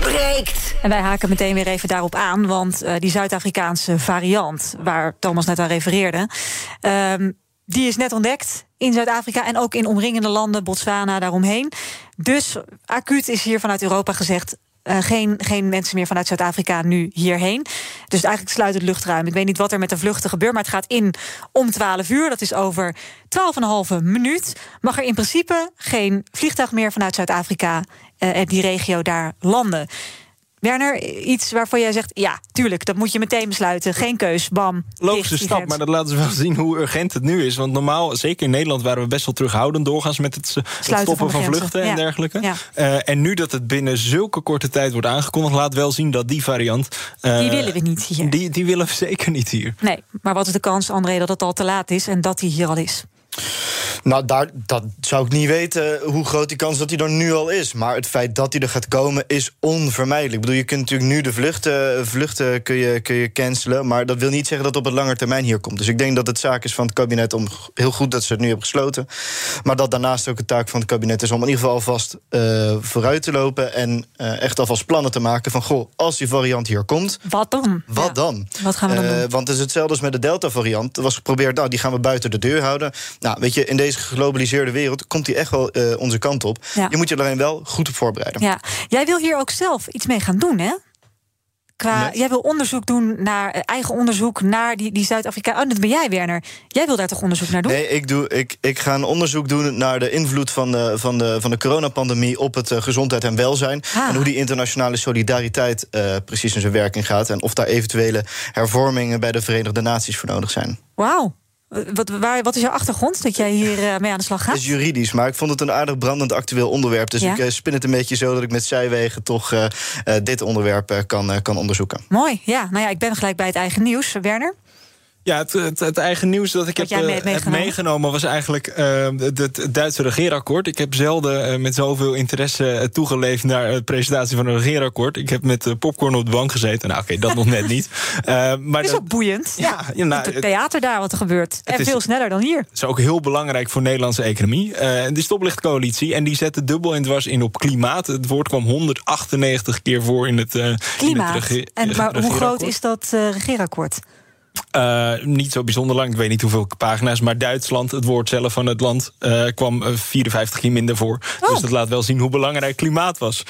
breekt. En wij haken meteen weer even daarop aan, want eh, die Zuid-Afrikaanse variant, waar Thomas net aan refereerde, ehm, die is net ontdekt in Zuid-Afrika en ook in omringende landen, Botswana, daaromheen. Dus acuut is hier vanuit Europa gezegd. Eh, geen, geen mensen meer vanuit Zuid-Afrika nu hierheen. Dus eigenlijk sluit het luchtruim. Ik weet niet wat er met de vluchten gebeurt, maar het gaat in om 12 uur. Dat is over 12,5 minuut. Mag er in principe geen vliegtuig meer vanuit Zuid-Afrika eh, en die regio daar landen. Werner, iets waarvan jij zegt... ja, tuurlijk, dat moet je meteen besluiten. Geen keus, bam. Logische stap, maar dat laten ze wel zien hoe urgent het nu is. Want normaal, zeker in Nederland, waren we best wel terughoudend... doorgaans met het, het stoppen van, van vluchten en dergelijke. Ja. Uh, en nu dat het binnen zulke korte tijd wordt aangekondigd... laat wel zien dat die variant... Uh, die willen we niet hier. Die, die willen we zeker niet hier. Nee, maar wat is de kans, André, dat het al te laat is... en dat hij hier al is? Nou, daar, dat zou ik niet weten hoe groot die kans dat hij er nu al is. Maar het feit dat hij er gaat komen is onvermijdelijk. Ik bedoel, je kunt natuurlijk nu de vluchten, vluchten kun je, kun je cancelen. Maar dat wil niet zeggen dat het op het lange termijn hier komt. Dus ik denk dat het zaak is van het kabinet om heel goed dat ze het nu hebben gesloten. Maar dat daarnaast ook het taak van het kabinet is om in ieder geval alvast uh, vooruit te lopen. En uh, echt alvast plannen te maken van goh, als die variant hier komt. Wat dan? Wat ja. dan? Wat gaan we dan uh, doen? Want het is hetzelfde als met de Delta-variant. Er was geprobeerd, nou, die gaan we buiten de deur houden. Nou, weet je, in deze geglobaliseerde wereld komt die echt wel uh, onze kant op. Ja. Je moet je alleen wel goed op voorbereiden. Ja. Jij wil hier ook zelf iets mee gaan doen, hè? Qua, jij wil onderzoek doen naar eigen onderzoek naar die, die Zuid-Afrika. Oh, dat ben jij, Werner. Jij wil daar toch onderzoek naar doen? Nee, ik, doe, ik, ik ga een onderzoek doen naar de invloed van de, van de, van de coronapandemie op het uh, gezondheid en welzijn. Ah. En hoe die internationale solidariteit uh, precies in zijn werking gaat. En of daar eventuele hervormingen bij de Verenigde Naties voor nodig zijn. Wauw. Wat, waar, wat is jouw achtergrond dat jij hier uh, mee aan de slag gaat? Het is juridisch, maar ik vond het een aardig brandend actueel onderwerp. Dus ja. ik uh, spin het een beetje zo dat ik met zijwegen toch uh, dit onderwerp kan, kan onderzoeken. Mooi, ja. Nou ja, ik ben gelijk bij het eigen nieuws. Werner? Ja, het, het, het, eigen nieuws dat ik heb, uh, meegenomen? meegenomen was eigenlijk uh, het, Duitse regeerakkoord. Ik heb zelden uh, met zoveel interesse toegeleefd naar de presentatie van een regeerakkoord. Ik heb met popcorn op de bank gezeten. Nou, oké, okay, dat nog net niet. maar het is ook boeiend. Ja, ja nou, het theater daar wat er gebeurt. En is, veel sneller dan hier. Het is ook heel belangrijk voor de Nederlandse economie. de stoplichtcoalitie. En die zette dubbel en dwars in op klimaat. Het woord kwam 198 keer voor in het, klimaat. In het en maar hoe groot is dat regeerakkoord? Uh, niet zo bijzonder lang, ik weet niet hoeveel pagina's. Maar Duitsland, het woord zelf van het land, uh, kwam 54 keer minder voor. Oh. Dus dat laat wel zien hoe belangrijk klimaat was.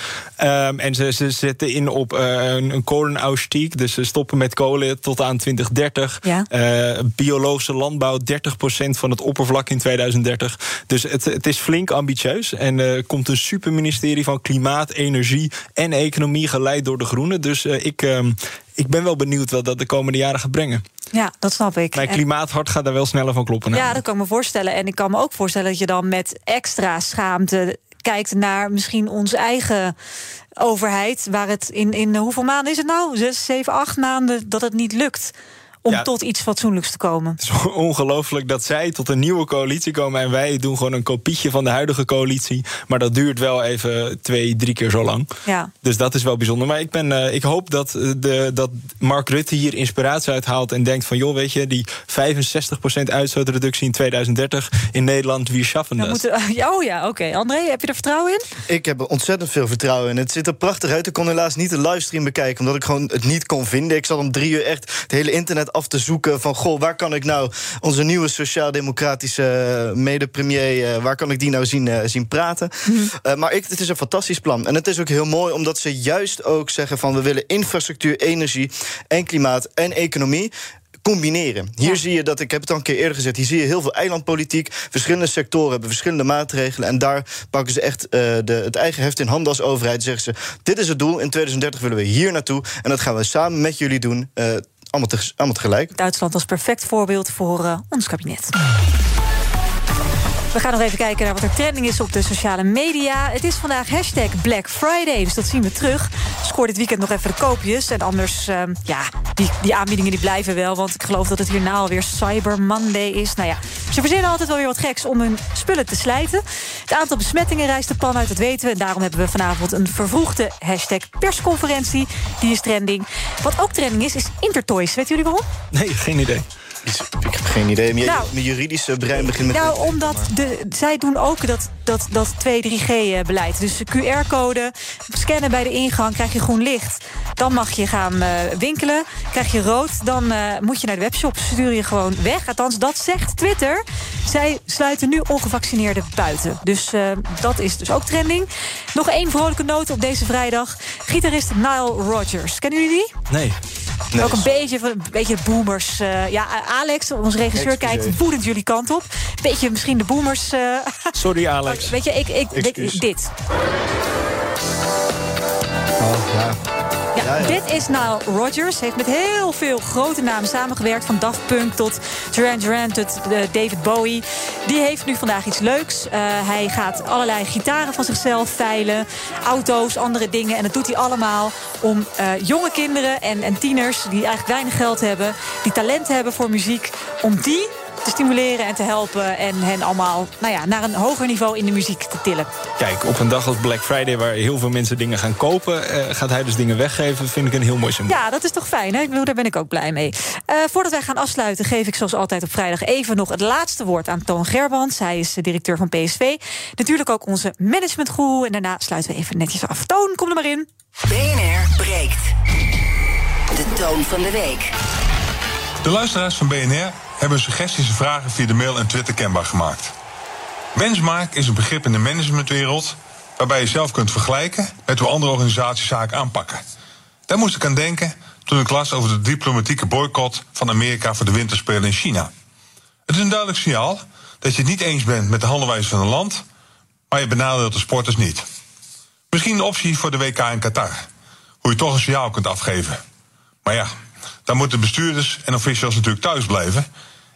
Um, en ze, ze zetten in op uh, een, een. Dus ze stoppen met kolen tot aan 2030. Ja. biologische landbouw, 30% van het oppervlak in 2030. Dus het, het is flink ambitieus. En er komt een superministerie van Klimaat, Energie en Economie geleid door de Groenen. Dus ik, um, ik ben wel benieuwd wat dat de komende jaren gaat brengen. Ja, dat snap ik. Mijn klimaathart gaat daar wel sneller van kloppen. Ja, dat kan ik me voorstellen. En ik kan me ook voorstellen dat je dan met extra schaamte kijkt naar misschien onze eigen overheid. Waar het in, in hoeveel maanden is het nou? Zes, zeven, acht maanden dat het niet lukt om ja, tot iets fatsoenlijks te komen. Het is ongelooflijk dat zij tot een nieuwe coalitie komen... en wij doen gewoon een kopietje van de huidige coalitie. Maar dat duurt wel even twee, drie keer zo lang. Ja. Dus dat is wel bijzonder. Maar ik, ben, uh, ik hoop dat, de, dat Mark Rutte hier inspiratie uithaalt... en denkt van, joh, weet je, die 65% uitstootreductie in 2030 in Nederland, wie schaffen dat? Moeten, oh ja, oké. Okay. André, heb je er vertrouwen in? Ik heb ontzettend veel vertrouwen in. Het ziet er prachtig uit. Ik kon helaas niet de livestream bekijken... omdat ik gewoon het niet kon vinden. Ik zat om drie uur echt het hele internet af te zoeken van goh, waar kan ik nou onze nieuwe sociaal-democratische mede-premier, uh, waar kan ik die nou zien, uh, zien praten? Uh, maar ik, het is een fantastisch plan. En het is ook heel mooi omdat ze juist ook zeggen van we willen infrastructuur, energie en klimaat en economie combineren. Hier ja. zie je dat, ik heb het al een keer eerder gezegd... hier zie je heel veel eilandpolitiek. Verschillende sectoren hebben verschillende maatregelen... en daar pakken ze echt uh, de, het eigen heft in handen als overheid. Zeggen ze, dit is het doel, in 2030 willen we hier naartoe... en dat gaan we samen met jullie doen... Uh, allemaal, te, allemaal tegelijk. Duitsland als perfect voorbeeld voor uh, ons kabinet. We gaan nog even kijken naar wat er trending is op de sociale media. Het is vandaag hashtag Black Friday, dus dat zien we terug. Scoor dit weekend nog even de koopjes. En anders, uh, ja, die, die aanbiedingen die blijven wel. Want ik geloof dat het hierna alweer Cyber Monday is. Nou ja, ze verzinnen altijd wel weer wat geks om hun spullen te slijten. Het aantal besmettingen reist de pan uit, dat weten we. En daarom hebben we vanavond een vervroegde hashtag persconferentie. Die is trending. Wat ook trending is, is Intertoys. Weten jullie waarom? Nee, geen idee. Ik heb geen idee. Mijn, nou, juridische brein begint met... Nou, omdat de, zij doen ook dat, dat, dat 2-3G-beleid. Dus QR-code, scannen bij de ingang, krijg je groen licht. Dan mag je gaan uh, winkelen. Krijg je rood, dan uh, moet je naar de webshop. Stuur je gewoon weg. Althans, dat zegt Twitter. Zij sluiten nu ongevaccineerden buiten. Dus uh, dat is dus ook trending. Nog één vrolijke noot op deze vrijdag. Gitarist Nile Rodgers. Kennen jullie die? Nee. Nee. Ook een beetje, een beetje boomers. Uh, ja, Alex, onze regisseur, kijkt woedend jullie kant op. Beetje misschien de boomers. Uh... Sorry, Alex. Weet je, ik, ik, ik dit. Oh, ja. Dit is nou Rogers. Heeft met heel veel grote namen samengewerkt. Van Daft Punk tot Duran Duran tot uh, David Bowie. Die heeft nu vandaag iets leuks. Uh, hij gaat allerlei gitaren van zichzelf veilen. Auto's, andere dingen. En dat doet hij allemaal om uh, jonge kinderen en, en tieners... die eigenlijk weinig geld hebben, die talent hebben voor muziek... om die te stimuleren en te helpen. En hen allemaal nou ja, naar een hoger niveau in de muziek te tillen. Kijk, op een dag als Black Friday, waar heel veel mensen dingen gaan kopen, uh, gaat hij dus dingen weggeven. Vind ik een heel mooi symbool. Ja, dat is toch fijn. Hè? Ik bedoel, daar ben ik ook blij mee. Uh, voordat wij gaan afsluiten, geef ik zoals altijd op vrijdag even nog het laatste woord aan Toon Gerbrands. Hij is directeur van PSV. Natuurlijk ook onze managementgoeroe. En daarna sluiten we even netjes af. Toon, kom er maar in. BNR breekt. De toon van de week. De luisteraars van BNR hebben suggesties en vragen via de mail en Twitter kenbaar gemaakt. Benchmark is een begrip in de managementwereld waarbij je zelf kunt vergelijken met hoe andere organisaties zaken aanpakken. Daar moest ik aan denken toen ik las over de diplomatieke boycott van Amerika voor de winterspelen in China. Het is een duidelijk signaal dat je het niet eens bent met de handelwijze van een land, maar je benadeelt de sporters niet. Misschien een optie voor de WK in Qatar, hoe je toch een signaal kunt afgeven. Maar ja, dan moeten bestuurders en officials natuurlijk thuis blijven.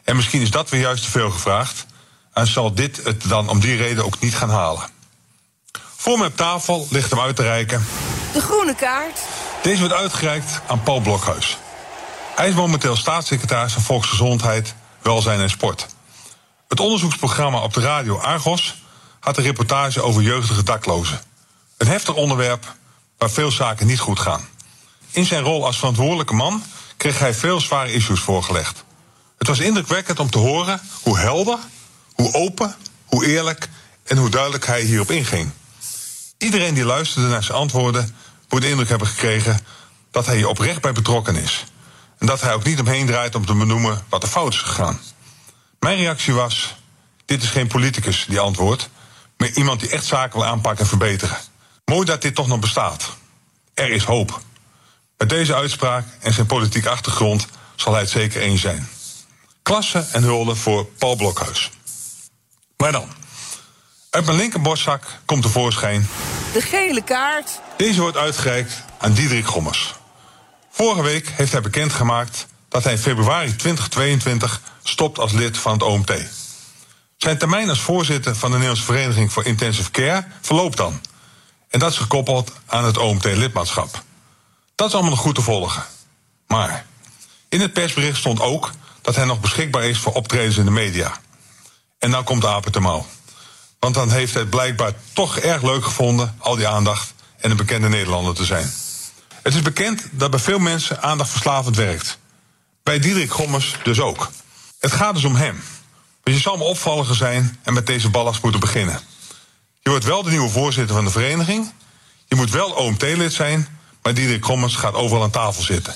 En misschien is dat weer juist te veel gevraagd. En zal dit het dan om die reden ook niet gaan halen. Voor me op tafel ligt hem uit te reiken. De groene kaart. Deze wordt uitgereikt aan Paul Blokhuis. Hij is momenteel staatssecretaris van Volksgezondheid, Welzijn en Sport. Het onderzoeksprogramma op de radio Argos had een reportage over jeugdige daklozen. Een heftig onderwerp waar veel zaken niet goed gaan. In zijn rol als verantwoordelijke man kreeg hij veel zware issues voorgelegd. Het was indrukwekkend om te horen hoe helder, hoe open, hoe eerlijk en hoe duidelijk hij hierop inging. Iedereen die luisterde naar zijn antwoorden moet de indruk hebben gekregen dat hij hier oprecht bij betrokken is. En dat hij ook niet omheen draait om te benoemen wat er fout is gegaan. Mijn reactie was: dit is geen politicus die antwoordt, maar iemand die echt zaken wil aanpakken en verbeteren. Mooi dat dit toch nog bestaat. Er is hoop. Met deze uitspraak en zijn politieke achtergrond zal hij het zeker eens zijn. Klasse en hulde voor Paul Blokhuis. Maar dan. Uit mijn linkerborstzak komt tevoorschijn. De gele kaart. Deze wordt uitgereikt aan Diederik Gommers. Vorige week heeft hij bekendgemaakt dat hij in februari 2022 stopt als lid van het OMT. Zijn termijn als voorzitter van de Nederlandse Vereniging voor Intensive Care verloopt dan. En dat is gekoppeld aan het OMT-lidmaatschap. Dat is allemaal nog goed te volgen. Maar in het persbericht stond ook dat hij nog beschikbaar is voor optredens in de media. En dan komt de apen te mouw. Want dan heeft hij het blijkbaar toch erg leuk gevonden, al die aandacht, en een bekende Nederlander te zijn. Het is bekend dat bij veel mensen aandacht verslavend werkt. Bij Diederik Gommers dus ook. Het gaat dus om hem. Dus je zal me opvalliger zijn en met deze ballast moeten beginnen. Je wordt wel de nieuwe voorzitter van de vereniging. Je moet wel OMT-lid zijn maar Diederik Gommers gaat overal aan tafel zitten.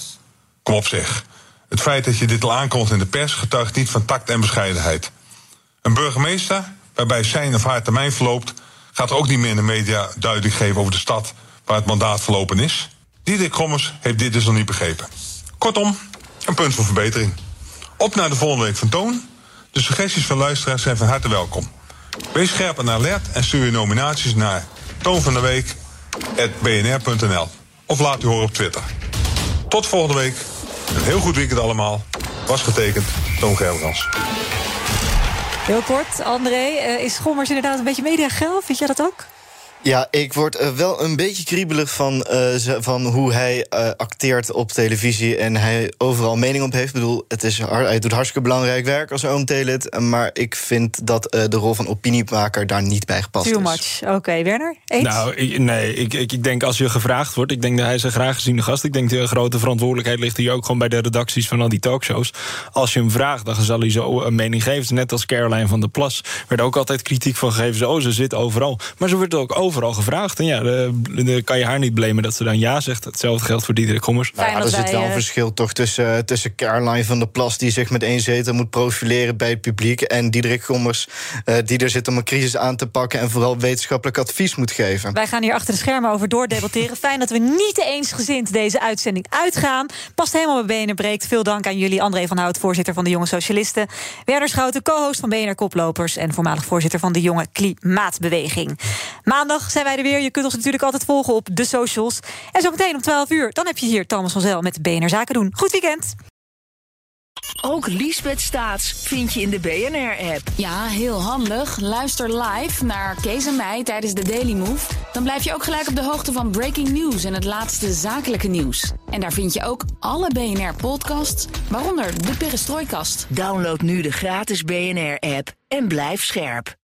Kom op zeg. Het feit dat je dit al aankondigt in de pers getuigt niet van tact en bescheidenheid. Een burgemeester, waarbij zijn of haar termijn verloopt, gaat ook niet meer in de media duidelijk geven over de stad waar het mandaat verlopen is. Diederik Gommers heeft dit dus nog niet begrepen. Kortom, een punt voor verbetering. Op naar de volgende week van Toon. De suggesties van luisteraars zijn van harte welkom. Wees scherp en alert en stuur je nominaties naar toonvandeweek.bnr.nl of laat u horen op Twitter. Tot volgende week. Een heel goed weekend allemaal. Was getekend, Toon Gerbrands. Heel kort, André. Uh, is Schommers inderdaad een beetje mediageil? Vind jij dat ook? Ja, ik word uh, wel een beetje kriebelig van, uh, van hoe hij uh, acteert op televisie en hij overal mening op heeft. Ik bedoel, het is, hij doet hartstikke belangrijk werk als OMT-lid, maar ik vind dat de rol van opiniemaker daar niet bij gepast Too is. much. Oké, okay, Werner? Eens? Nou, ik, nee, ik, ik, ik, denk als je gevraagd wordt, ik denk dat hij is een graag geziene gast. Ik denk de grote verantwoordelijkheid ligt hier ook gewoon bij de redacties van al die talkshows. Als je hem vraagt, dan zal hij zo een mening geven. Net als Caroline van der Plas werd ook altijd kritiek van gegeven. Zo, oh, ze zit overal. Maar ze wordt ook overal gevraagd. En ja, dan kan je haar niet blamen dat ze dan ja zegt. Hetzelfde geldt voor Diederik Gommers. Nou ja, er zit wel een verschil toch tussen, tussen Caroline van der Plas... die zich met één zetel moet profileren bij het publiek... en Diederik Gommers uh, die er zit om een crisis aan te pakken... en vooral wetenschappelijk advies moet geven. Wij gaan hier achter de schermen over doordebatteren. Fijn dat we niet eensgezind deze uitzending uitgaan. Past helemaal bij BNR Breekt. Veel dank aan jullie. André van Hout, voorzitter van de Jonge Socialisten. Werner Schouten, co-host van BNR Koplopers... en voormalig voorzitter van de Jonge Klimaatbeweging. Maandag zijn wij er weer. Je kunt ons natuurlijk altijd volgen op de socials. En zo meteen om 12 uur, dan heb je hier Thomas van Zel met BNR Zaken doen. Goed weekend. Ook Liesbeth Staats vind je in de BNR-app. Ja, heel handig. Luister live naar Kees en mij tijdens de Daily Move. Dan blijf je ook gelijk op de hoogte van breaking news en het laatste zakelijke nieuws. En daar vind je ook alle BNR-podcasts, waaronder de Perestrooikast. Download nu de gratis BNR-app en blijf scherp.